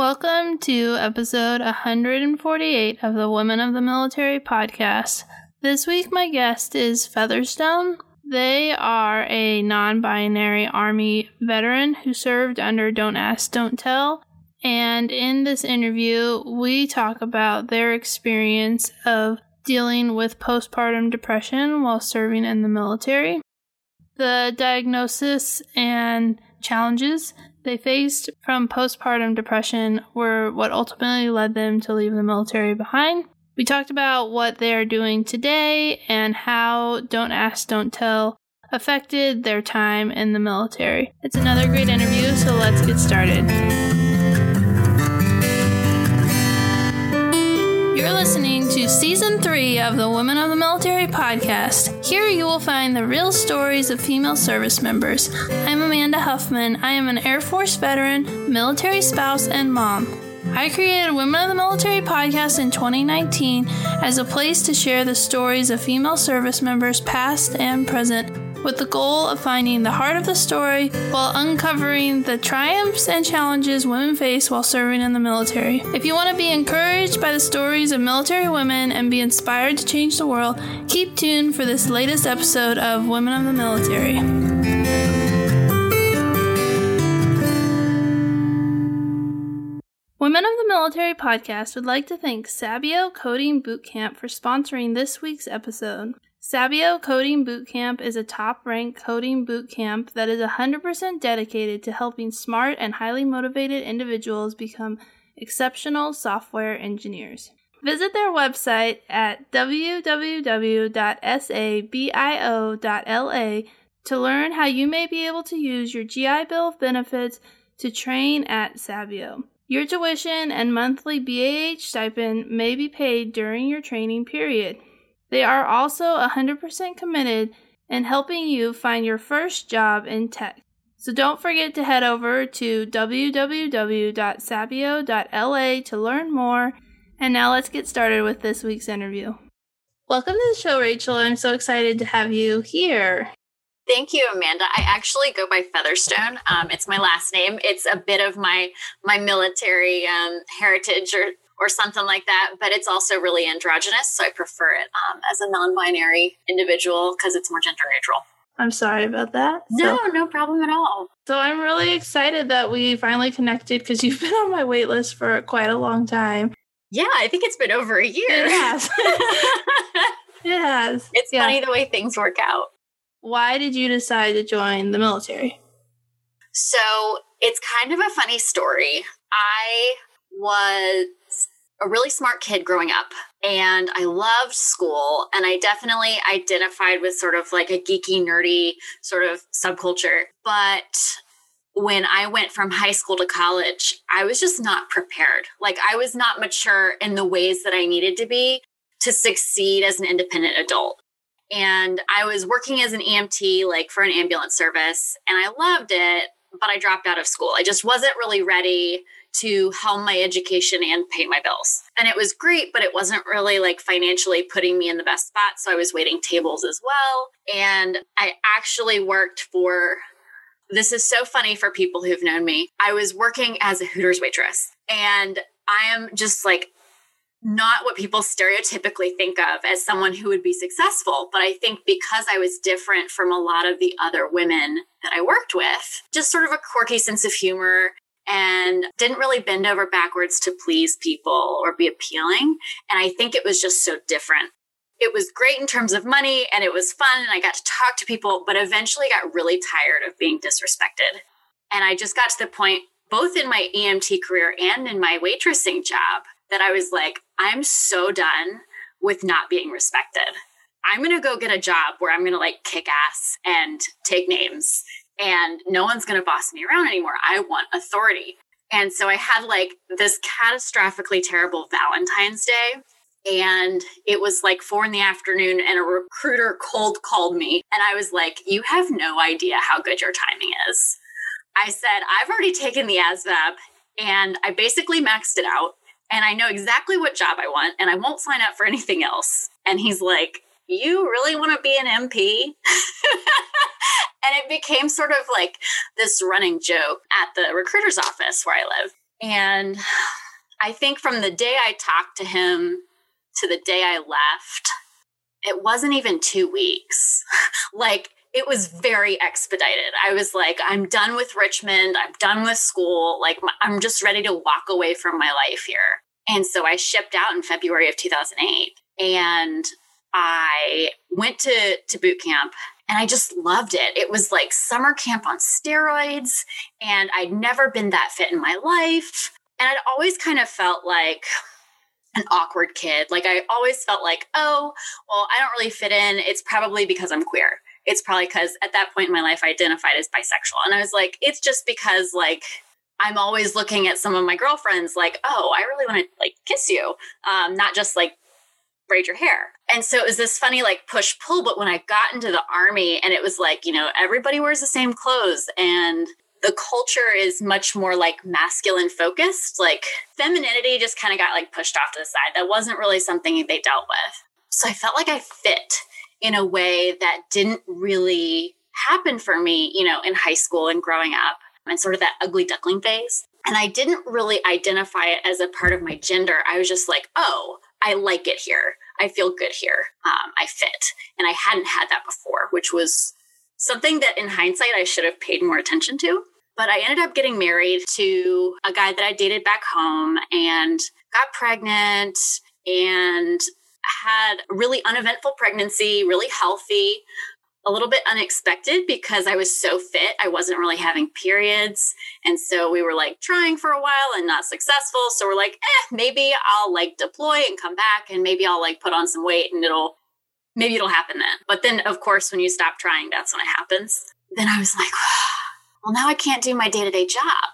Welcome to episode 148 of the Women of the Military podcast. This week, my guest is Featherstone. They are a non binary Army veteran who served under Don't Ask, Don't Tell. And in this interview, we talk about their experience of dealing with postpartum depression while serving in the military, the diagnosis and challenges they faced from postpartum depression were what ultimately led them to leave the military behind. We talked about what they're doing today and how Don't Ask, Don't Tell affected their time in the military. It's another great interview, so let's get started. You're listening to season three of the Women of the Military podcast. Here you will find the real stories of female service members. I'm Amanda Huffman. I am an Air Force veteran, military spouse, and mom. I created Women of the Military podcast in 2019 as a place to share the stories of female service members, past and present, with the goal of finding the heart of the story while uncovering the triumphs and challenges women face while serving in the military. If you want to be encouraged by the stories of military women and be inspired to change the world, keep tuned for this latest episode of Women of the Military. Women of the Military podcast would like to thank Sabio Coding Bootcamp for sponsoring this week's episode. Sabio Coding Bootcamp is a top ranked coding bootcamp that is 100% dedicated to helping smart and highly motivated individuals become exceptional software engineers. Visit their website at www.sabio.la to learn how you may be able to use your GI Bill benefits to train at Sabio. Your tuition and monthly BAH stipend may be paid during your training period. They are also 100% committed in helping you find your first job in tech. So don't forget to head over to www.sabio.la to learn more. And now let's get started with this week's interview. Welcome to the show, Rachel. I'm so excited to have you here. Thank you, Amanda. I actually go by Featherstone. Um, it's my last name. It's a bit of my my military um, heritage or or something like that. But it's also really androgynous, so I prefer it um, as a non-binary individual because it's more gender neutral. I'm sorry about that. No, so, no problem at all. So I'm really excited that we finally connected because you've been on my wait list for quite a long time. Yeah, I think it's been over a year. It has. it has. It's yeah. funny the way things work out. Why did you decide to join the military? So it's kind of a funny story. I was a really smart kid growing up and I loved school and I definitely identified with sort of like a geeky, nerdy sort of subculture. But when I went from high school to college, I was just not prepared. Like I was not mature in the ways that I needed to be to succeed as an independent adult. And I was working as an EMT, like for an ambulance service, and I loved it, but I dropped out of school. I just wasn't really ready to helm my education and pay my bills. And it was great, but it wasn't really like financially putting me in the best spot. So I was waiting tables as well. And I actually worked for this is so funny for people who've known me. I was working as a Hooters waitress, and I am just like not what people stereotypically think of as someone who would be successful. But I think because I was different from a lot of the other women that I worked with, just sort of a quirky sense of humor and didn't really bend over backwards to please people or be appealing. And I think it was just so different. It was great in terms of money and it was fun and I got to talk to people, but eventually got really tired of being disrespected. And I just got to the point, both in my EMT career and in my waitressing job, that I was like, I'm so done with not being respected. I'm going to go get a job where I'm going to like kick ass and take names and no one's going to boss me around anymore. I want authority. And so I had like this catastrophically terrible Valentine's Day. And it was like four in the afternoon, and a recruiter cold called me. And I was like, You have no idea how good your timing is. I said, I've already taken the ASVAB and I basically maxed it out. And I know exactly what job I want, and I won't sign up for anything else. And he's like, You really want to be an MP? And it became sort of like this running joke at the recruiter's office where I live. And I think from the day I talked to him to the day I left, it wasn't even two weeks. like it was mm-hmm. very expedited. I was like, I'm done with Richmond. I'm done with school. Like, I'm just ready to walk away from my life here. And so I shipped out in February of 2008. And I went to, to boot camp and I just loved it. It was like summer camp on steroids. And I'd never been that fit in my life. And I'd always kind of felt like, an awkward kid. Like I always felt like, oh, well, I don't really fit in. It's probably because I'm queer it's probably because at that point in my life I identified as bisexual. And I was like, it's just because like I'm always looking at some of my girlfriends like, oh, I really want to like kiss you, um, not just like braid your hair. And so it was this funny like push pull. But when I got into the army and it was like, you know, everybody wears the same clothes and the culture is much more like masculine focused. Like femininity just kind of got like pushed off to the side. That wasn't really something they dealt with. So I felt like I fit in a way that didn't really happen for me, you know, in high school and growing up and sort of that ugly duckling phase. And I didn't really identify it as a part of my gender. I was just like, oh, I like it here. I feel good here. Um, I fit. And I hadn't had that before, which was something that in hindsight I should have paid more attention to. But I ended up getting married to a guy that I dated back home and got pregnant and had a really uneventful pregnancy, really healthy, a little bit unexpected because I was so fit. I wasn't really having periods. And so we were like trying for a while and not successful. So we're like, eh, maybe I'll like deploy and come back and maybe I'll like put on some weight and it'll, maybe it'll happen then. But then, of course, when you stop trying, that's when it happens. Then I was like, well, now I can't do my day to day job.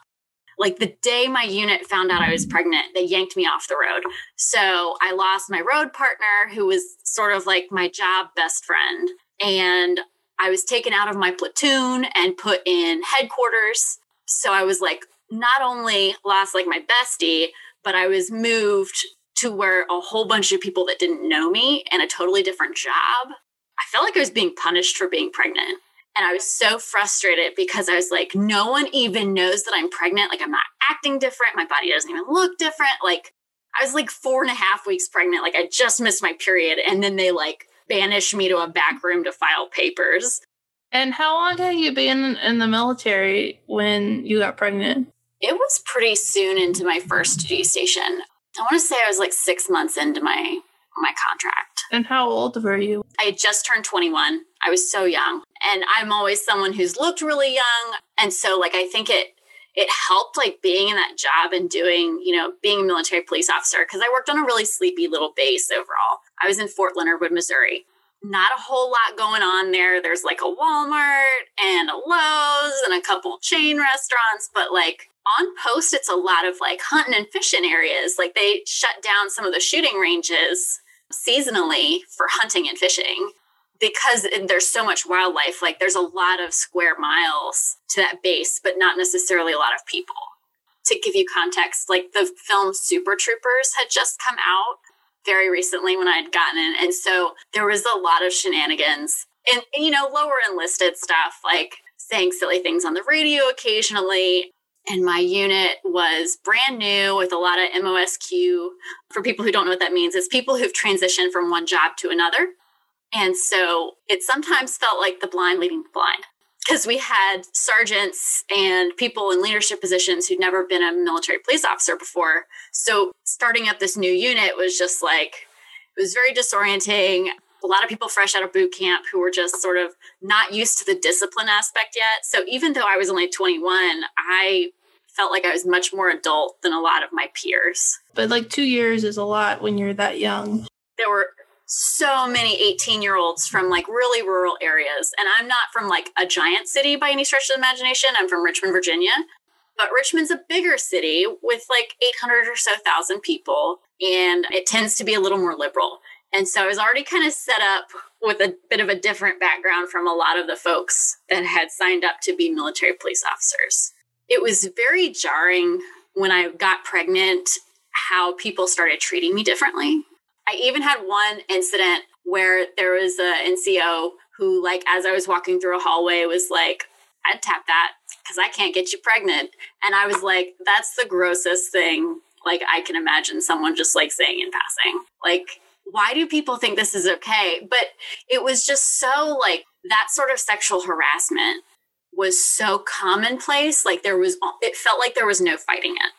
Like the day my unit found out I was pregnant, they yanked me off the road. So I lost my road partner, who was sort of like my job best friend. And I was taken out of my platoon and put in headquarters. So I was like, not only lost like my bestie, but I was moved to where a whole bunch of people that didn't know me and a totally different job. I felt like I was being punished for being pregnant. And I was so frustrated because I was like, no one even knows that I'm pregnant. Like, I'm not acting different. My body doesn't even look different. Like, I was like four and a half weeks pregnant. Like, I just missed my period. And then they like banished me to a back room to file papers. And how long had you been in the military when you got pregnant? It was pretty soon into my first duty station. I want to say I was like six months into my my contract. And how old were you? I had just turned 21. I was so young. And I'm always someone who's looked really young. And so like I think it it helped like being in that job and doing, you know, being a military police officer because I worked on a really sleepy little base overall. I was in Fort Leonard Wood, Missouri. Not a whole lot going on there. There's like a Walmart and a Lowe's and a couple chain restaurants, but like on post, it's a lot of like hunting and fishing areas. Like they shut down some of the shooting ranges seasonally for hunting and fishing because there's so much wildlife like there's a lot of square miles to that base but not necessarily a lot of people to give you context like the film super troopers had just come out very recently when i'd gotten in and so there was a lot of shenanigans and you know lower enlisted stuff like saying silly things on the radio occasionally and my unit was brand new with a lot of MOSQ. For people who don't know what that means, it's people who've transitioned from one job to another. And so it sometimes felt like the blind leading the blind because we had sergeants and people in leadership positions who'd never been a military police officer before. So starting up this new unit was just like, it was very disorienting. A lot of people fresh out of boot camp who were just sort of not used to the discipline aspect yet. So even though I was only 21, I felt like I was much more adult than a lot of my peers. But like two years is a lot when you're that young. There were so many 18 year olds from like really rural areas. And I'm not from like a giant city by any stretch of the imagination. I'm from Richmond, Virginia. But Richmond's a bigger city with like 800 or so thousand people, and it tends to be a little more liberal. And so I was already kind of set up with a bit of a different background from a lot of the folks that had signed up to be military police officers it was very jarring when I got pregnant how people started treating me differently. I even had one incident where there was a NCO who, like, as I was walking through a hallway, was like, I'd tap that because I can't get you pregnant. And I was like, that's the grossest thing like I can imagine someone just like saying in passing. Like, why do people think this is okay? But it was just so like that sort of sexual harassment was so commonplace. Like there was, it felt like there was no fighting it.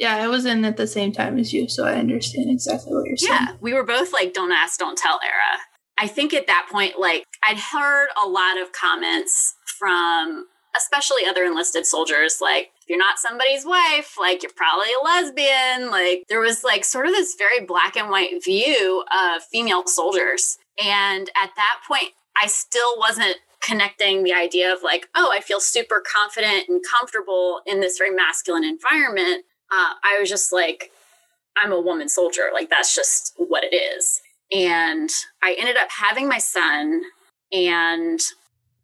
Yeah, I was in at the same time as you, so I understand exactly what you're saying. Yeah, we were both like, don't ask, don't tell era. I think at that point, like, I'd heard a lot of comments from especially other enlisted soldiers, like, if you're not somebody's wife, like, you're probably a lesbian. Like, there was like sort of this very black and white view of female soldiers. And at that point, I still wasn't connecting the idea of like, oh, I feel super confident and comfortable in this very masculine environment. Uh, I was just like, I'm a woman soldier. Like, that's just what it is. And I ended up having my son and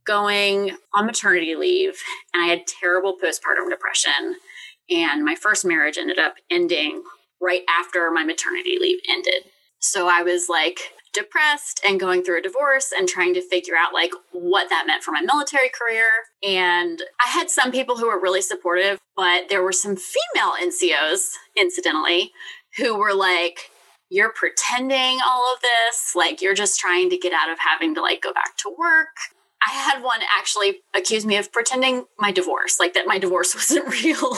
going on maternity leave. And I had terrible postpartum depression. And my first marriage ended up ending right after my maternity leave ended. So I was like, depressed and going through a divorce and trying to figure out like what that meant for my military career. And I had some people who were really supportive, but there were some female NCOs, incidentally, who were like, you're pretending all of this, like you're just trying to get out of having to like go back to work. I had one actually accuse me of pretending my divorce, like that my divorce wasn't real.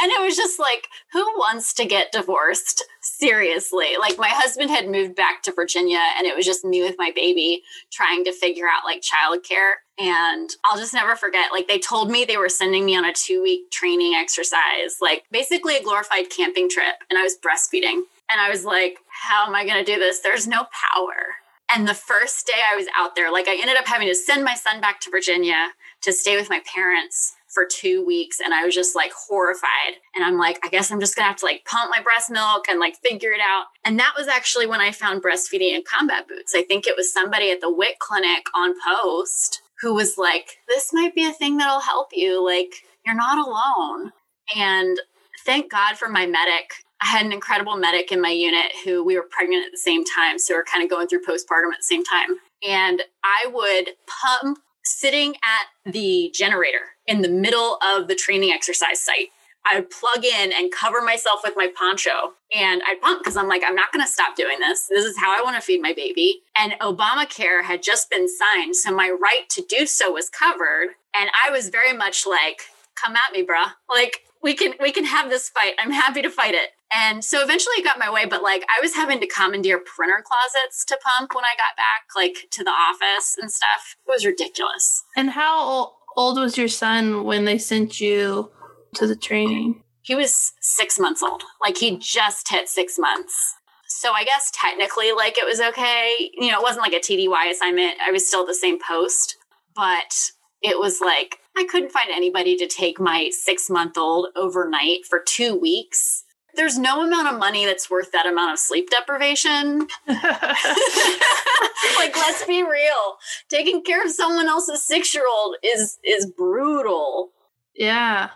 and it was just like, who wants to get divorced? Seriously. Like my husband had moved back to Virginia and it was just me with my baby trying to figure out like childcare. And I'll just never forget, like they told me they were sending me on a two week training exercise, like basically a glorified camping trip. And I was breastfeeding. And I was like, how am I going to do this? There's no power. And the first day I was out there, like I ended up having to send my son back to Virginia to stay with my parents for two weeks. And I was just like horrified. And I'm like, I guess I'm just gonna have to like pump my breast milk and like figure it out. And that was actually when I found breastfeeding in combat boots. I think it was somebody at the WIC clinic on post who was like, this might be a thing that'll help you. Like, you're not alone. And thank God for my medic I had an incredible medic in my unit who we were pregnant at the same time. So we are kind of going through postpartum at the same time. And I would pump sitting at the generator in the middle of the training exercise site. I would plug in and cover myself with my poncho and I'd pump because I'm like, I'm not going to stop doing this. This is how I want to feed my baby. And Obamacare had just been signed. So my right to do so was covered. And I was very much like, come at me, bruh. Like, we can we can have this fight. I'm happy to fight it. And so eventually it got my way, but like I was having to commandeer printer closets to pump when I got back, like to the office and stuff. It was ridiculous. And how old was your son when they sent you to the training? He was six months old. Like he just hit six months. So I guess technically, like it was okay. You know, it wasn't like a TDY assignment. I was still at the same post, but it was like I couldn't find anybody to take my six month old overnight for two weeks there's no amount of money that's worth that amount of sleep deprivation. like, let's be real. Taking care of someone else's six year old is is brutal. Yeah.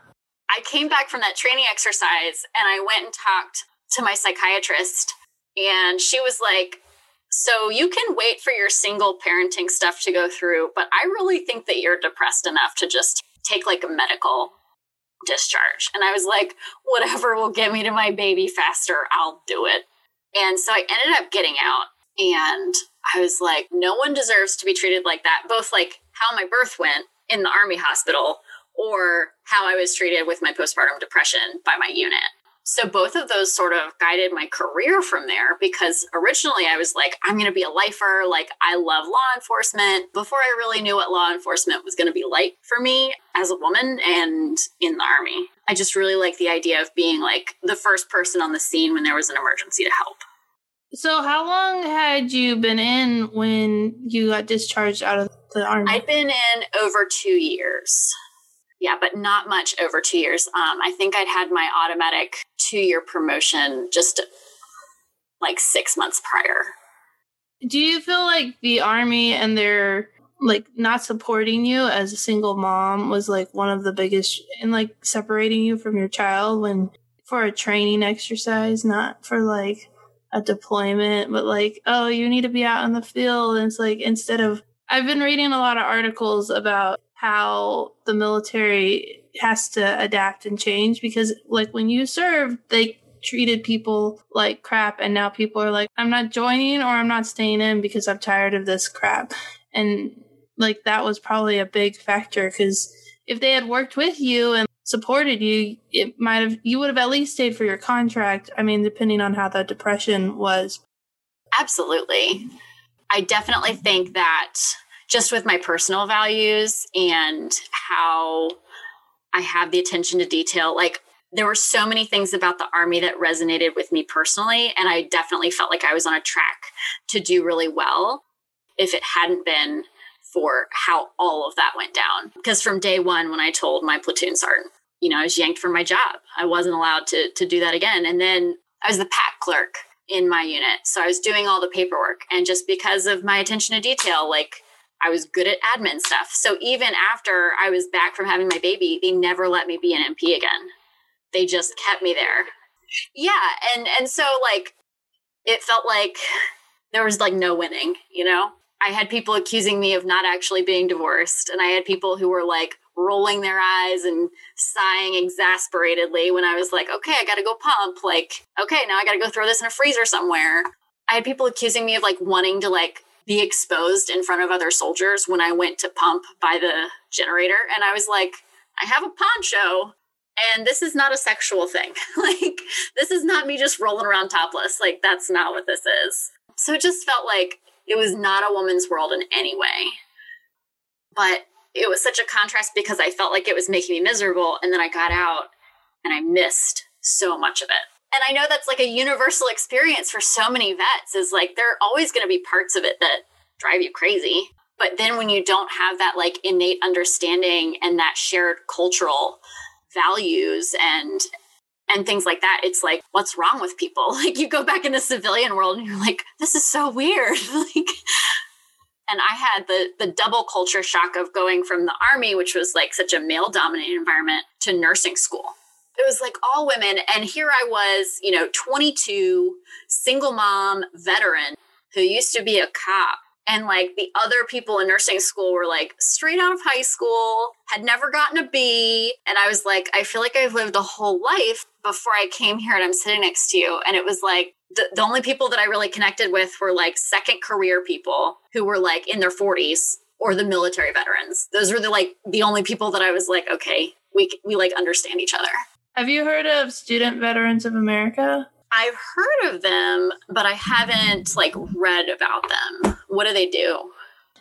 I came back from that training exercise and I went and talked to my psychiatrist, and she was like, So you can wait for your single parenting stuff to go through, but I really think that you're depressed enough to just take like a medical discharge. And I was like, whatever will get me to my baby faster, I'll do it. And so I ended up getting out and I was like, no one deserves to be treated like that. Both like how my birth went in the army hospital or how I was treated with my postpartum depression by my unit. So both of those sort of guided my career from there because originally I was like, I'm going to be a lifer. Like, I love law enforcement. Before I really knew what law enforcement was going to be like for me as a woman and in the army, I just really like the idea of being like the first person on the scene when there was an emergency to help. So, how long had you been in when you got discharged out of the army? I'd been in over two years yeah, but not much over two years. Um, I think I'd had my automatic two year promotion just like six months prior. Do you feel like the army and their like not supporting you as a single mom was like one of the biggest in like separating you from your child when for a training exercise, not for like a deployment, but like, oh, you need to be out in the field. And it's like instead of I've been reading a lot of articles about how the military has to adapt and change because like when you served they treated people like crap and now people are like i'm not joining or i'm not staying in because i'm tired of this crap. And like that was probably a big factor because if they had worked with you and supported you it might have you would have at least stayed for your contract. I mean depending on how the depression was. Absolutely. I definitely think that just with my personal values and how I have the attention to detail. Like there were so many things about the army that resonated with me personally and i definitely felt like i was on a track to do really well if it hadn't been for how all of that went down because from day one when i told my platoon sergeant you know i was yanked from my job i wasn't allowed to to do that again and then i was the PAC clerk in my unit so i was doing all the paperwork and just because of my attention to detail like I was good at admin stuff. So even after I was back from having my baby, they never let me be an MP again. They just kept me there. Yeah, and and so like it felt like there was like no winning, you know? I had people accusing me of not actually being divorced, and I had people who were like rolling their eyes and sighing exasperatedly when I was like, okay, I gotta go pump. Like, okay, now I gotta go throw this in a freezer somewhere. I had people accusing me of like wanting to like be exposed in front of other soldiers when I went to pump by the generator. And I was like, I have a poncho and this is not a sexual thing. like, this is not me just rolling around topless. Like, that's not what this is. So it just felt like it was not a woman's world in any way. But it was such a contrast because I felt like it was making me miserable. And then I got out and I missed so much of it and I know that's like a universal experience for so many vets is like there are always going to be parts of it that drive you crazy. But then when you don't have that like innate understanding and that shared cultural values and and things like that, it's like, what's wrong with people? Like you go back in the civilian world and you're like, this is so weird. like and I had the the double culture shock of going from the army, which was like such a male dominated environment, to nursing school it was like all women. And here I was, you know, 22, single mom, veteran who used to be a cop. And like the other people in nursing school were like straight out of high school, had never gotten a B. And I was like, I feel like I've lived a whole life before I came here and I'm sitting next to you. And it was like, the, the only people that I really connected with were like second career people who were like in their 40s or the military veterans. Those were the like the only people that I was like, okay, we we like understand each other. Have you heard of Student Veterans of America? I've heard of them, but I haven't like read about them. What do they do?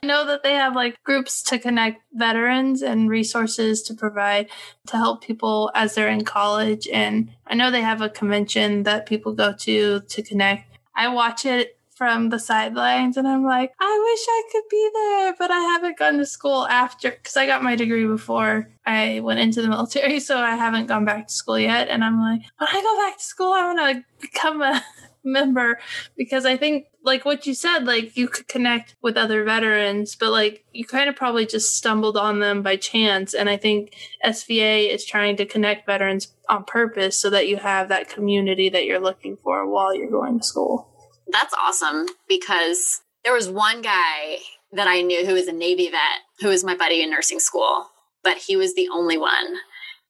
I know that they have like groups to connect veterans and resources to provide to help people as they're in college and I know they have a convention that people go to to connect. I watch it from the sidelines and I'm like, I wish I could be there, but I haven't gone to school after because I got my degree before I went into the military, so I haven't gone back to school yet. And I'm like, when I go back to school, I want to become a member because I think like what you said, like you could connect with other veterans, but like you kind of probably just stumbled on them by chance. And I think SVA is trying to connect veterans on purpose so that you have that community that you're looking for while you're going to school. That's awesome because there was one guy that I knew who was a Navy vet who was my buddy in nursing school, but he was the only one.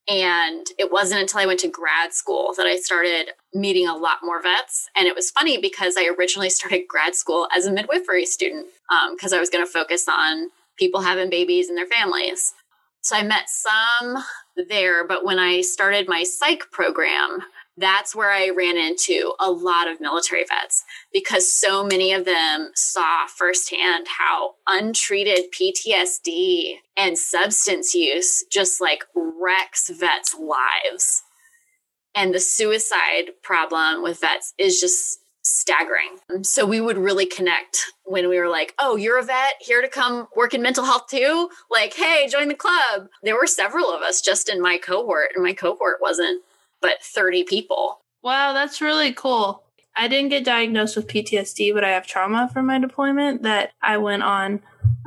And it wasn't until I went to grad school that I started meeting a lot more vets. And it was funny because I originally started grad school as a midwifery student because um, I was going to focus on people having babies and their families. So I met some there, but when I started my psych program, that's where I ran into a lot of military vets because so many of them saw firsthand how untreated PTSD and substance use just like wrecks vets' lives. And the suicide problem with vets is just staggering. So we would really connect when we were like, oh, you're a vet here to come work in mental health too? Like, hey, join the club. There were several of us just in my cohort, and my cohort wasn't but 30 people. Wow, that's really cool. I didn't get diagnosed with PTSD, but I have trauma from my deployment that I went on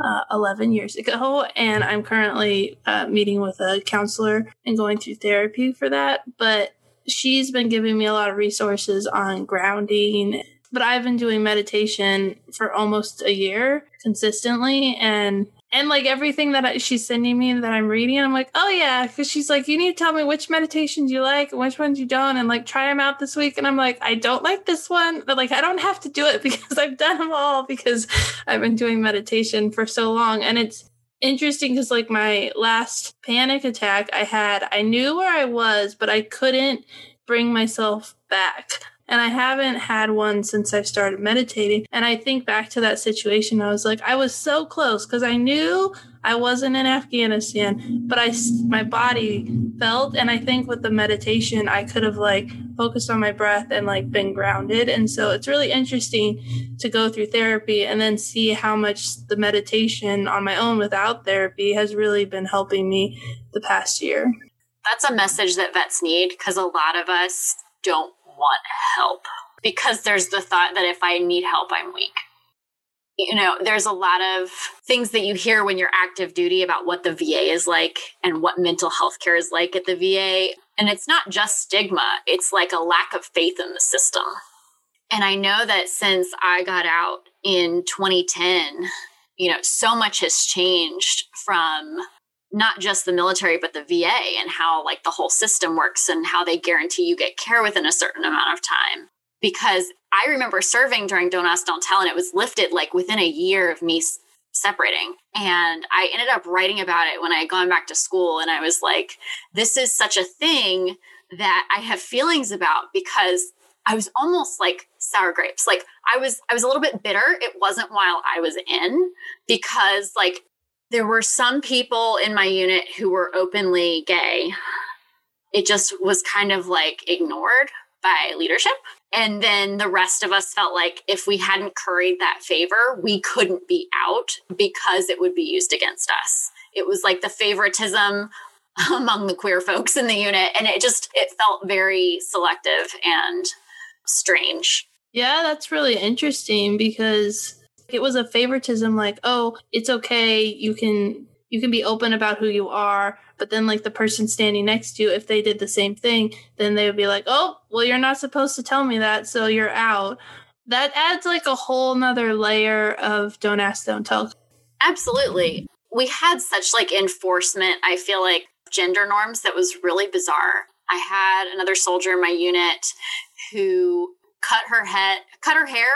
uh, 11 years ago. And I'm currently uh, meeting with a counselor and going through therapy for that. But she's been giving me a lot of resources on grounding. But I've been doing meditation for almost a year consistently. And and like everything that I, she's sending me that I'm reading, I'm like, oh yeah, because she's like, you need to tell me which meditations you like which ones you don't, and like try them out this week. And I'm like, I don't like this one, but like I don't have to do it because I've done them all because I've been doing meditation for so long, and it's interesting because like my last panic attack I had, I knew where I was, but I couldn't bring myself back. And I haven't had one since I've started meditating. And I think back to that situation, I was like, I was so close because I knew I wasn't in Afghanistan, but I, my body felt. And I think with the meditation, I could have like focused on my breath and like been grounded. And so it's really interesting to go through therapy and then see how much the meditation on my own without therapy has really been helping me the past year. That's a message that vets need because a lot of us don't want help because there's the thought that if I need help, I'm weak. You know, there's a lot of things that you hear when you're active duty about what the VA is like and what mental health care is like at the VA. And it's not just stigma, it's like a lack of faith in the system. And I know that since I got out in 2010, you know, so much has changed from not just the military but the VA and how like the whole system works and how they guarantee you get care within a certain amount of time because I remember serving during Don't Ask Don't Tell and it was lifted like within a year of me separating and I ended up writing about it when I had gone back to school and I was like this is such a thing that I have feelings about because I was almost like sour grapes. Like I was I was a little bit bitter. It wasn't while I was in because like there were some people in my unit who were openly gay. It just was kind of like ignored by leadership. And then the rest of us felt like if we hadn't curried that favor, we couldn't be out because it would be used against us. It was like the favoritism among the queer folks in the unit. And it just, it felt very selective and strange. Yeah, that's really interesting because it was a favoritism like, oh, it's okay, you can you can be open about who you are, but then like the person standing next to you, if they did the same thing, then they would be like, Oh, well you're not supposed to tell me that, so you're out. That adds like a whole nother layer of don't ask, don't tell. Absolutely. We had such like enforcement, I feel like gender norms that was really bizarre. I had another soldier in my unit who cut her head cut her hair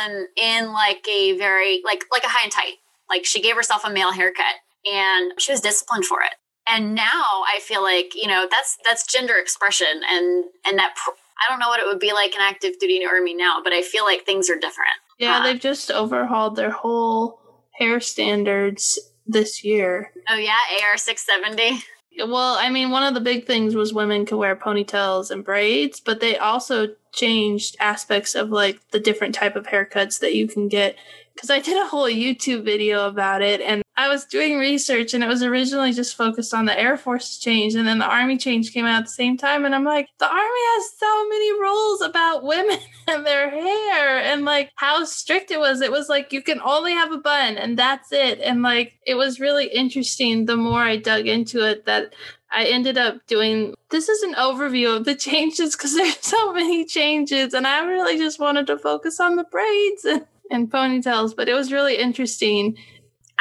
um in like a very like like a high and tight like she gave herself a male haircut and she was disciplined for it. And now i feel like you know that's that's gender expression and and that pr- i don't know what it would be like in active duty army now but i feel like things are different. Yeah uh, they've just overhauled their whole hair standards this year. Oh yeah? Ar 670 well, I mean, one of the big things was women could wear ponytails and braids, but they also changed aspects of like the different type of haircuts that you can get. Because I did a whole YouTube video about it, and I was doing research, and it was originally just focused on the Air Force change, and then the Army change came out at the same time, and I'm like, the Army has so many rules about women and their hair, and like how strict it was. It was like you can only have a bun, and that's it. And like it was really interesting. The more I dug into it, that I ended up doing this is an overview of the changes because there's so many changes, and I really just wanted to focus on the braids and, and ponytails, but it was really interesting.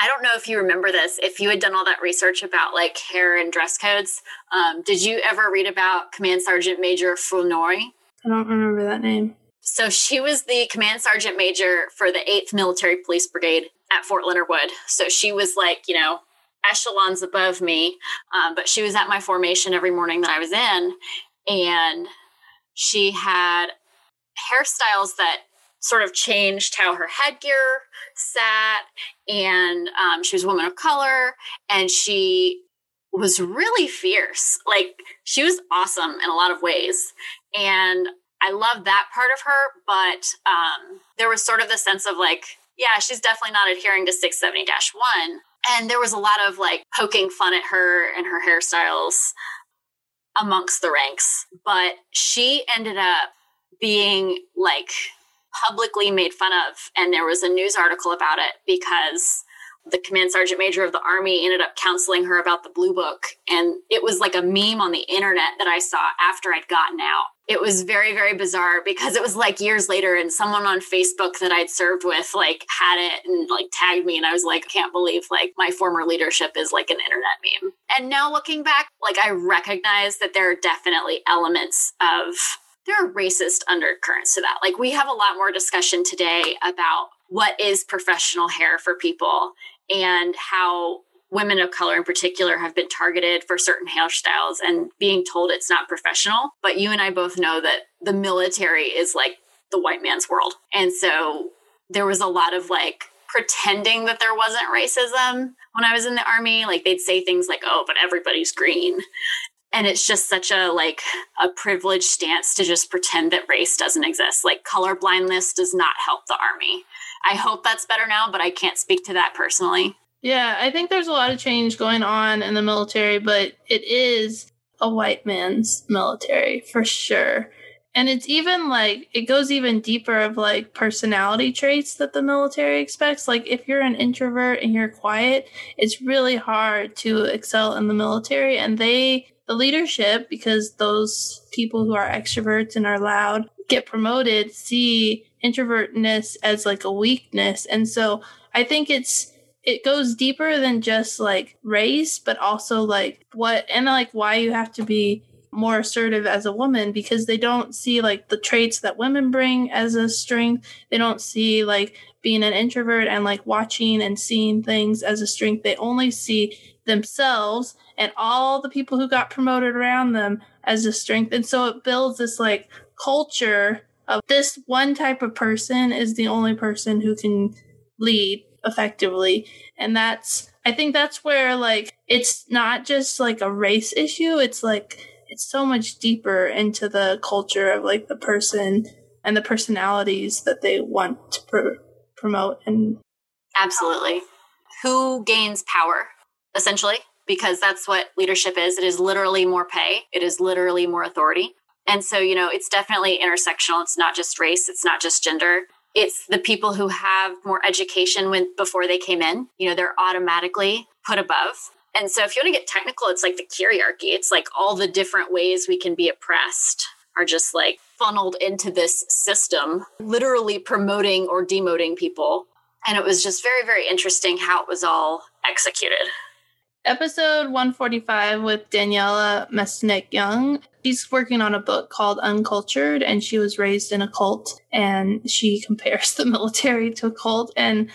I don't know if you remember this. If you had done all that research about like hair and dress codes, um, did you ever read about Command Sergeant Major Flournoy? I don't remember that name. So she was the command sergeant major for the 8th Military Police Brigade at Fort Leonard Wood. So she was like, you know, echelons above me, um, but she was at my formation every morning that I was in, and she had hairstyles that sort of changed how her headgear sat, and um, she was a woman of color, and she was really fierce. Like she was awesome in a lot of ways, and I love that part of her. But um, there was sort of the sense of like, yeah, she's definitely not adhering to 670 1 and there was a lot of like poking fun at her and her hairstyles amongst the ranks. But she ended up being like publicly made fun of. And there was a news article about it because the command sergeant major of the army ended up counseling her about the blue book and it was like a meme on the internet that i saw after i'd gotten out it was very very bizarre because it was like years later and someone on facebook that i'd served with like had it and like tagged me and i was like can't believe like my former leadership is like an internet meme and now looking back like i recognize that there are definitely elements of there are racist undercurrents to that like we have a lot more discussion today about what is professional hair for people and how women of color in particular have been targeted for certain hairstyles and being told it's not professional. But you and I both know that the military is like the white man's world. And so there was a lot of like pretending that there wasn't racism when I was in the army. Like they'd say things like, oh, but everybody's green. And it's just such a like a privileged stance to just pretend that race doesn't exist. Like color blindness does not help the army. I hope that's better now, but I can't speak to that personally. Yeah, I think there's a lot of change going on in the military, but it is a white man's military for sure. And it's even like it goes even deeper of like personality traits that the military expects. Like if you're an introvert and you're quiet, it's really hard to excel in the military and they the leadership because those people who are extroverts and are loud get promoted see introvertness as like a weakness. And so I think it's it goes deeper than just like race, but also like what and like why you have to be more assertive as a woman because they don't see like the traits that women bring as a strength. They don't see like being an introvert and like watching and seeing things as a strength. They only see themselves and all the people who got promoted around them as a strength. And so it builds this like culture of this one type of person is the only person who can lead effectively. And that's, I think that's where like, it's not just like a race issue. It's like, it's so much deeper into the culture of like the person and the personalities that they want to pr- promote and absolutely. Who gains power essentially? Because that's what leadership is. It is literally more pay. It is literally more authority. And so, you know, it's definitely intersectional. It's not just race, it's not just gender. It's the people who have more education when before they came in, you know, they're automatically put above. And so if you want to get technical, it's like the hierarchy. It's like all the different ways we can be oppressed are just like funneled into this system, literally promoting or demoting people. And it was just very, very interesting how it was all executed episode 145 with Daniella Mestyanek Young. She's working on a book called Uncultured, and she was raised in a cult, and she compares the military to a cult. And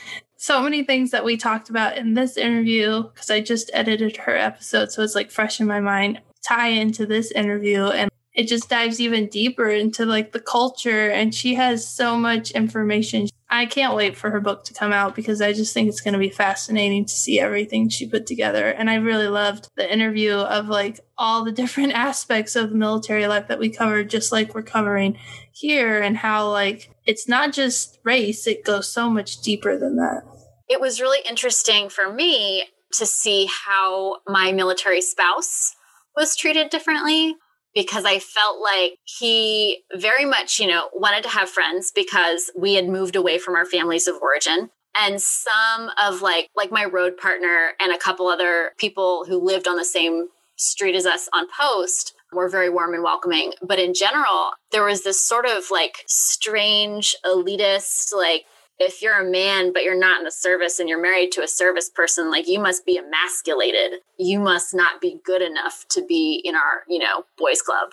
so many things that we talked about in this interview, because I just edited her episode, so it's like fresh in my mind, tie into this interview. And it just dives even deeper into like the culture, and she has so much information. I can't wait for her book to come out because I just think it's going to be fascinating to see everything she put together. And I really loved the interview of like all the different aspects of the military life that we covered, just like we're covering here, and how like it's not just race, it goes so much deeper than that. It was really interesting for me to see how my military spouse was treated differently because I felt like he very much, you know, wanted to have friends because we had moved away from our families of origin. And some of like like my road partner and a couple other people who lived on the same street as us on post were very warm and welcoming. But in general, there was this sort of like strange elitist, like if you're a man but you're not in the service and you're married to a service person like you must be emasculated. You must not be good enough to be in our you know boys club.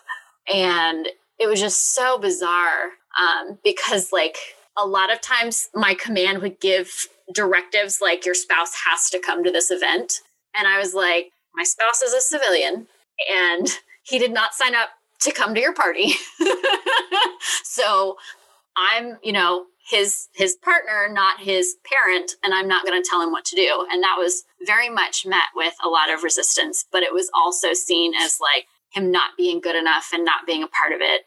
And it was just so bizarre um, because like a lot of times my command would give directives like your spouse has to come to this event. And i was like my spouse is a civilian and he did not sign up to come to your party. So i'm you know his his partner not his parent and i'm not going to tell him what to do. And that was very much met with a lot of resistance but it was also seen as like him not being good enough and not being a part of it.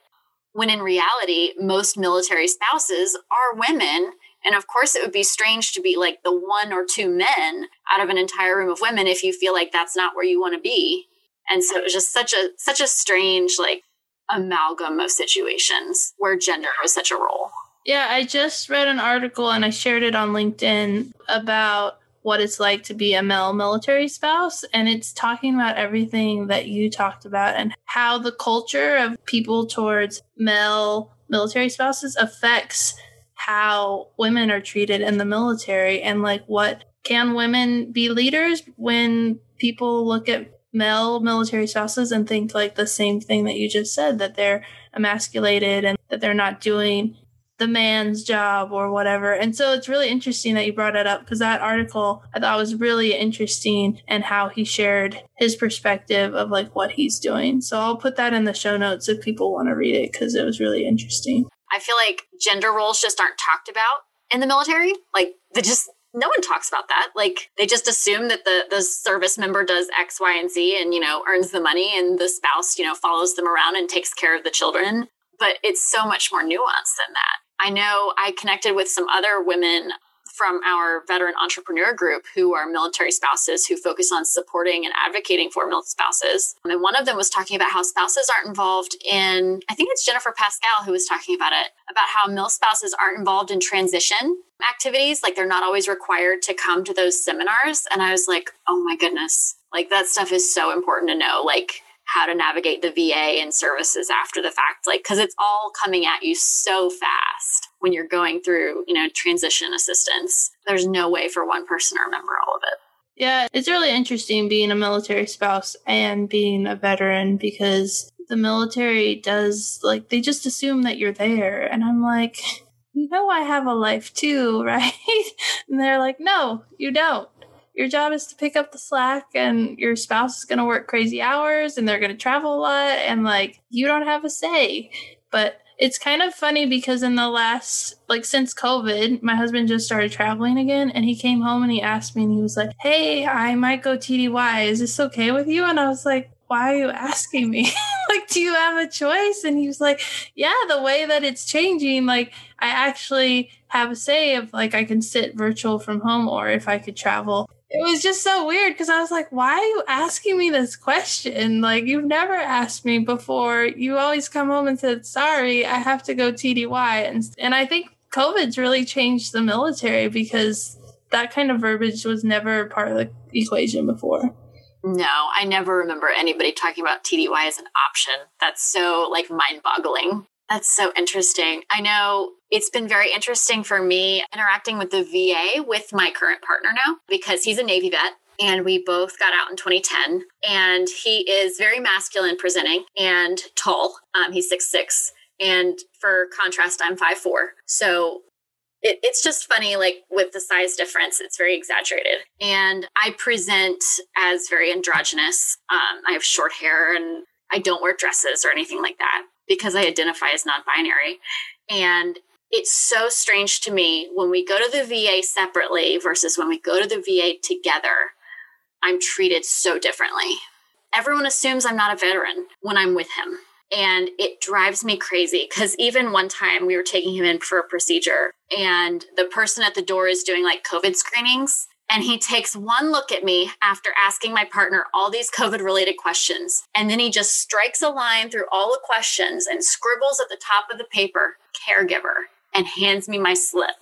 When in reality most military spouses are women. And of course it would be strange to be like the one or two men out of an entire room of women if you feel like that's not where you want to be. And so it was just such a such a strange like amalgam of situations where gender was such a role yeah, I just read an article and I shared it on LinkedIn about what it's like to be a male military spouse. And it's talking about everything that you talked about and how the culture of people towards male military spouses affects how women are treated in the military and like what can women be leaders when people look at male military spouses and think like the same thing that you just said that they're emasculated and that they're not doing the man's job or whatever. And so it's really interesting that you brought it up because that article I thought was really interesting and how he shared his perspective of like what he's doing. So I'll put that in the show notes if people want to read it because it was really interesting. I feel like gender roles just aren't talked about in the military. Like they just no one talks about that. Like they just assume that the the service member does X, Y, and Z and you know earns the money and the spouse, you know, follows them around and takes care of the children. But it's so much more nuanced than that. I know I connected with some other women from our veteran entrepreneur group who are military spouses who focus on supporting and advocating for military spouses. And one of them was talking about how spouses aren't involved in, I think it's Jennifer Pascal who was talking about it, about how mil spouses aren't involved in transition activities. Like they're not always required to come to those seminars. And I was like, oh my goodness, like that stuff is so important to know. Like, how to navigate the VA and services after the fact, like, because it's all coming at you so fast when you're going through, you know, transition assistance. There's no way for one person to remember all of it. Yeah, it's really interesting being a military spouse and being a veteran because the military does, like, they just assume that you're there. And I'm like, you know, I have a life too, right? and they're like, no, you don't your job is to pick up the slack and your spouse is going to work crazy hours and they're going to travel a lot and like you don't have a say but it's kind of funny because in the last like since covid my husband just started traveling again and he came home and he asked me and he was like hey i might go tdy is this okay with you and i was like why are you asking me? like, do you have a choice? And he was like, yeah, the way that it's changing, like, I actually have a say of like, I can sit virtual from home or if I could travel. It was just so weird because I was like, why are you asking me this question? Like, you've never asked me before. You always come home and said, sorry, I have to go TDY. And, and I think COVID's really changed the military because that kind of verbiage was never part of the equation before. No, I never remember anybody talking about TDY as an option. That's so like mind boggling. That's so interesting. I know it's been very interesting for me interacting with the VA with my current partner now because he's a Navy vet and we both got out in 2010 and he is very masculine presenting and tall. Um, he's six six and for contrast i'm five four. So it, it's just funny like with the size difference it's very exaggerated. And i present as very androgynous. Um, i have short hair and i don't wear dresses or anything like that because I identify as non binary. And it's so strange to me when we go to the VA separately versus when we go to the VA together, I'm treated so differently. Everyone assumes I'm not a veteran when I'm with him. And it drives me crazy because even one time we were taking him in for a procedure, and the person at the door is doing like COVID screenings. And he takes one look at me after asking my partner all these COVID related questions. And then he just strikes a line through all the questions and scribbles at the top of the paper, caregiver, and hands me my slip.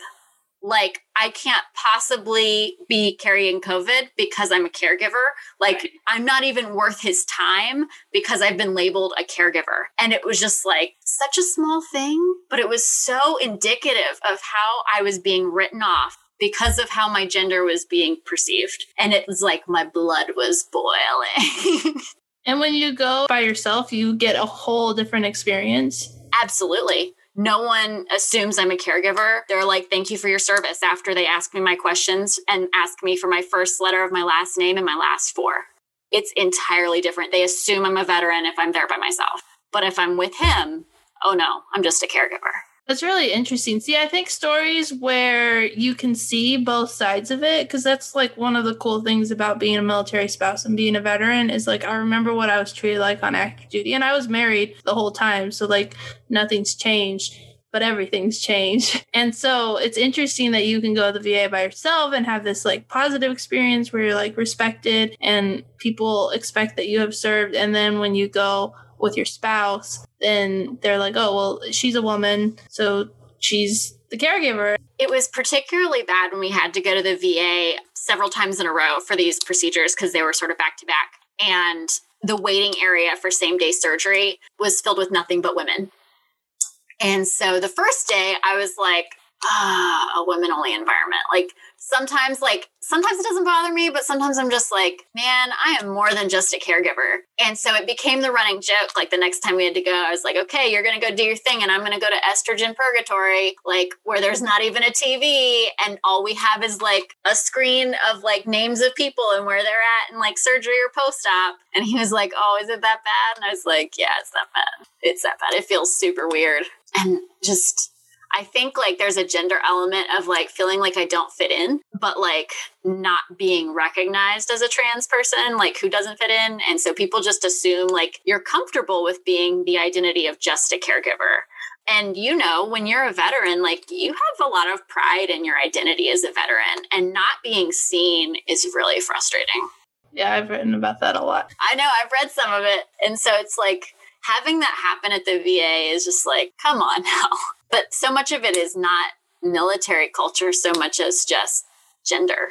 Like, I can't possibly be carrying COVID because I'm a caregiver. Like. I'm not even worth his time because I've been labeled a caregiver. And it was just like such a small thing, but it was so indicative of how I was being written off because of how my gender was being perceived. And it was like my blood was boiling. and when you go by yourself, you get a whole different experience. Absolutely. No one assumes I'm a caregiver. They're like, thank you for your service after they ask me my questions and ask me for my first letter of my last name and my last four. It's entirely different. They assume I'm a veteran if I'm there by myself. But if I'm with him, oh no, I'm just a caregiver. That's really interesting. See, I think stories where you can see both sides of it, because that's like one of the cool things about being a military spouse and being a veteran is like, I remember what I was treated like on active duty. And I was married the whole time. So, like, nothing's changed, but everything's changed. And so it's interesting that you can go to the VA by yourself and have this like positive experience where you're like respected and people expect that you have served. And then when you go with your spouse, then they're like, oh, well, she's a woman, so she's the caregiver. It was particularly bad when we had to go to the VA several times in a row for these procedures because they were sort of back to back. And the waiting area for same day surgery was filled with nothing but women. And so the first day I was like, a women only environment. Like sometimes like sometimes it doesn't bother me but sometimes i'm just like man i am more than just a caregiver. And so it became the running joke like the next time we had to go i was like okay you're gonna go do your thing and i'm gonna go to estrogen purgatory like where there's not even a tv and all we have is like a screen of like names of people and where they're at and like surgery or post-op. And he was like oh is it that bad? And i was like yeah it's that bad. It's that bad. It feels super weird. And just I think like there's a gender element of like feeling like I don't fit in, but like not being recognized as a trans person, like who doesn't fit in. And so people just assume like you're comfortable with being the identity of just a caregiver. And you know, when you're a veteran, like you have a lot of pride in your identity as a veteran, and not being seen is really frustrating. Yeah, I've written about that a lot. I know, I've read some of it. And so it's like having that happen at the VA is just like, come on now. But so much of it is not military culture so much as just gender.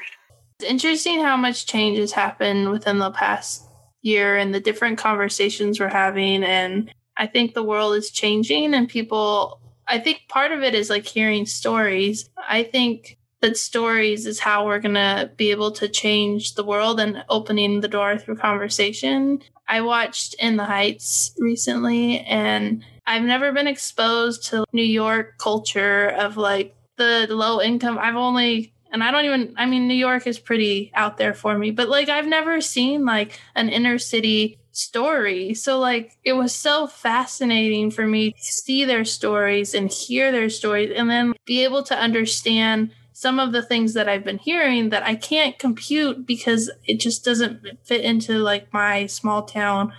It's interesting how much change has happened within the past year and the different conversations we're having. And I think the world is changing and people, I think part of it is like hearing stories. I think that stories is how we're going to be able to change the world and opening the door through conversation. I watched In the Heights recently and I've never been exposed to New York culture of like the low income. I've only and I don't even I mean New York is pretty out there for me, but like I've never seen like an inner city story. So like it was so fascinating for me to see their stories and hear their stories and then be able to understand some of the things that I've been hearing that I can't compute because it just doesn't fit into like my small town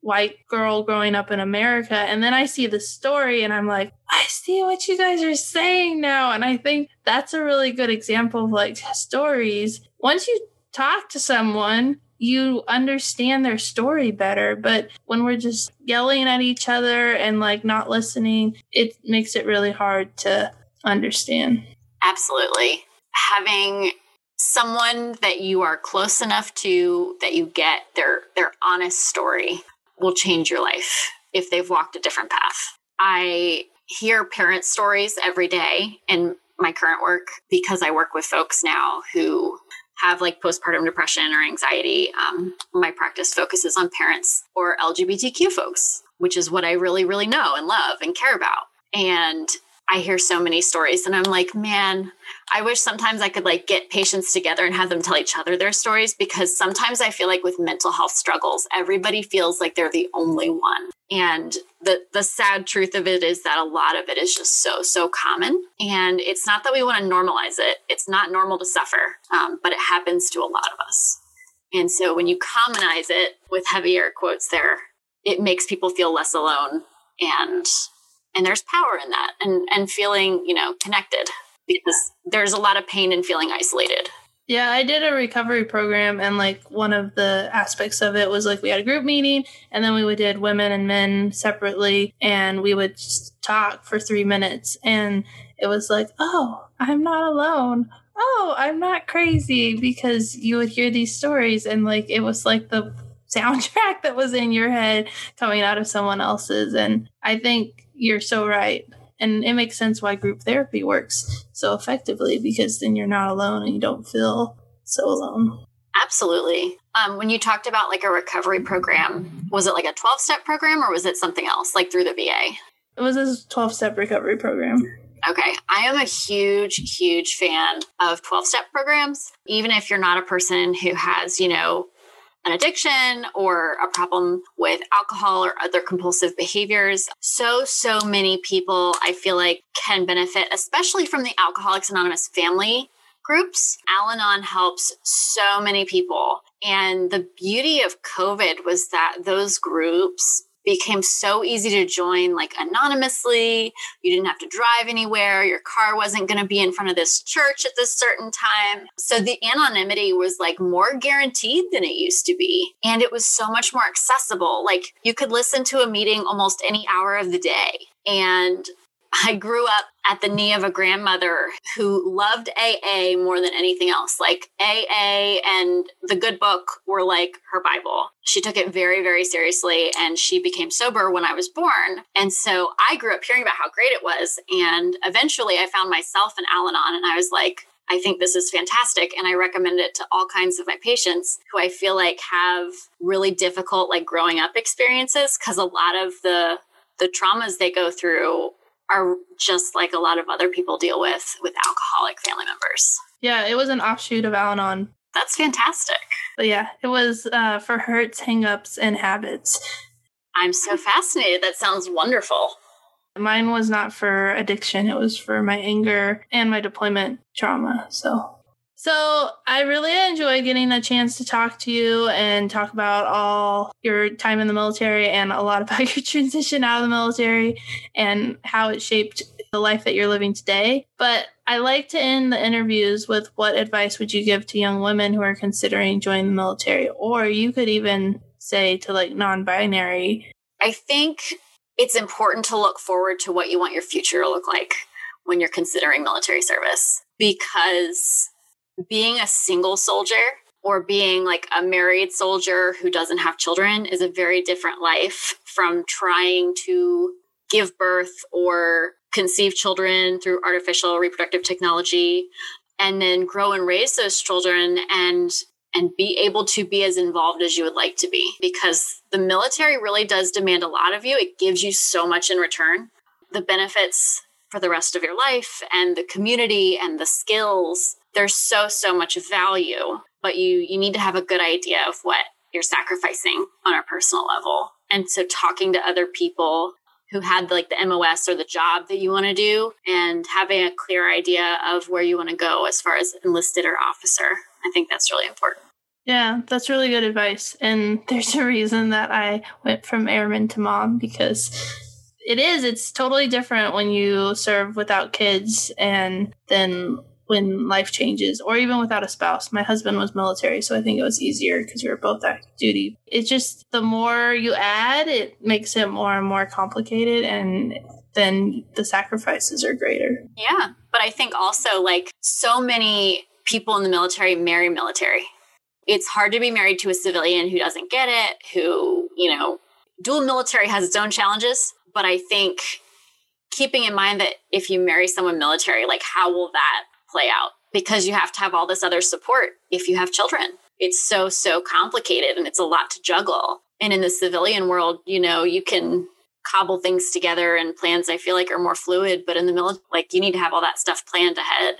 white girl growing up in America. And then I see the story and I'm like, I see what you guys are saying now. And I think that's a really good example of like stories. Once you talk to someone, you understand their story better. But when we're just yelling at each other and like not listening, it makes it really hard to understand. Absolutely. Having someone that you are close enough to that you get their their honest story will change your life if they've walked a different path. I hear parent stories every day in my current work because I work with folks now who have like postpartum depression or anxiety. Um, my practice focuses on parents or LGBTQ folks, which is what I really, really know and love and care about. And I hear so many stories and I'm like, man, I wish sometimes I could like get patients together and have them tell each other their stories because sometimes I feel like with mental health struggles, everybody feels like they're the only one. And the the sad truth of it is that a lot of it is just so so common. And it's not that we want to normalize it. It's not normal to suffer, um, but it happens to a lot of us. And so when you commonize it with heavier quotes there, it makes people feel less alone and and there's power in that and and feeling you know connected because there's a lot of pain in feeling isolated. Yeah i did a recovery program and like one of the aspects of it was like we had a group meeting and then we did women and men separately and we would talk for three minutes and it was like oh i'm not alone. Oh i'm not crazy because you would hear these stories and like it was like the soundtrack that was in your head coming out of someone else's and i think you're so right. And it makes sense why group therapy works so effectively because then you're not alone and you don't feel so alone. Absolutely. Um, when you talked about like a recovery program, was it like a 12 step program or was it something else, like through the VA? It was a 12 step recovery program. Okay. I am a huge, huge fan of 12 step programs. Even if you're not a person who has, you know, an addiction or a problem with alcohol or other compulsive behaviors. So, so many people I feel like can benefit, especially from the Alcoholics Anonymous family groups. Al Anon helps so many people. And the beauty of COVID was that those groups became so easy to join like anonymously. You didn't have to drive anywhere. Your car wasn't going to be in front of this church at this certain time. So the anonymity was like more guaranteed than it used to be. And it was so much more accessible. Like you could listen to a meeting almost any hour of the day. And I grew up at the knee of a grandmother who loved AA more than anything else. Like AA and the good book were like her Bible. She took it very, very seriously and she became sober when I was born. And so I grew up hearing about how great it was. And eventually I found myself in Al Anon and I was like, I think this is fantastic. And I recommend it to all kinds of my patients who I feel like have really difficult, like growing up experiences. Cause a lot of the, the traumas they go through are just like a lot of other people deal with with alcoholic family members. Yeah, it was an offshoot of Al Anon. That's fantastic. But yeah, it was uh, for hurts, hangups, and habits. I'm so fascinated. That sounds wonderful. Mine was not for addiction, it was for my anger and my deployment trauma. So so I really enjoy getting a chance to talk to you and talk about all your time in the military and a lot about your transition out of the military and how it shaped the life that you're living today. But I like to end the interviews with what advice would you give to young women who are considering joining the military? Or you could even say to like non binary. I think it's important to look forward to what you want your future to look like when you're considering military service because being a single soldier or being like a married soldier who doesn't have children is a very different life from trying to give birth or conceive children through artificial reproductive technology and then grow and raise those children and and be able to be as involved as you would like to be. Because the military really does demand a lot of you. It gives you so much in return. The benefits for the rest of your life and the community and the skills there's so so much value but you you need to have a good idea of what you're sacrificing on a personal level and so talking to other people who had like the MOS or the job that you want to do and having a clear idea of where you want to go as far as enlisted or officer. I think that's really important. Yeah, that's really good advice. And there's a reason that I went from airman to mom because it is, it's totally different when you serve without kids and then when life changes or even without a spouse. My husband was military, so I think it was easier because we were both active duty. It's just the more you add, it makes it more and more complicated and then the sacrifices are greater. Yeah. But I think also like so many people in the military marry military. It's hard to be married to a civilian who doesn't get it, who, you know, dual military has its own challenges, but I think keeping in mind that if you marry someone military, like how will that play out because you have to have all this other support if you have children. It's so, so complicated and it's a lot to juggle. And in the civilian world, you know, you can cobble things together and plans I feel like are more fluid, but in the military, like you need to have all that stuff planned ahead.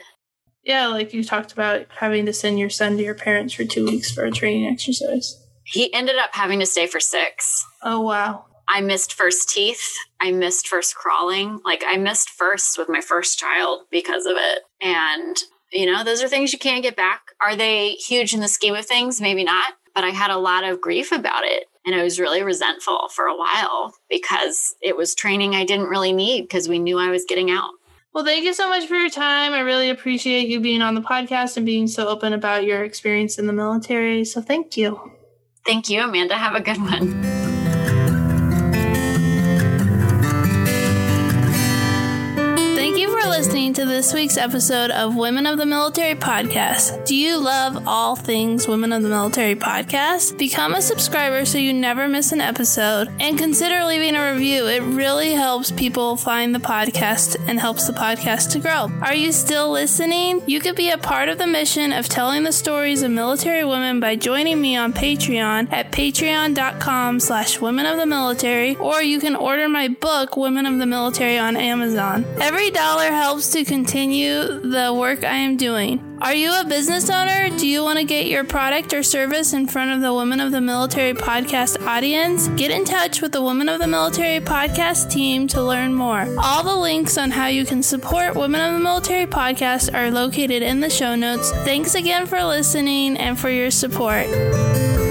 Yeah, like you talked about having to send your son to your parents for two weeks for a training exercise. He ended up having to stay for six. Oh, wow. I missed first teeth. I missed first crawling. Like I missed first with my first child because of it. And, you know, those are things you can't get back. Are they huge in the scheme of things? Maybe not. But I had a lot of grief about it. And I was really resentful for a while because it was training I didn't really need because we knew I was getting out. Well, thank you so much for your time. I really appreciate you being on the podcast and being so open about your experience in the military. So thank you. Thank you, Amanda. Have a good one. Listening to this week's episode of Women of the Military Podcast. Do you love all things Women of the Military Podcast? Become a subscriber so you never miss an episode and consider leaving a review. It really helps people find the podcast and helps the podcast to grow. Are you still listening? You could be a part of the mission of telling the stories of military women by joining me on Patreon at patreon.com slash women of the military or you can order my book, Women of the Military on Amazon. Every dollar helps helps to continue the work I am doing. Are you a business owner? Do you want to get your product or service in front of the Women of the Military podcast audience? Get in touch with the Women of the Military podcast team to learn more. All the links on how you can support Women of the Military podcast are located in the show notes. Thanks again for listening and for your support.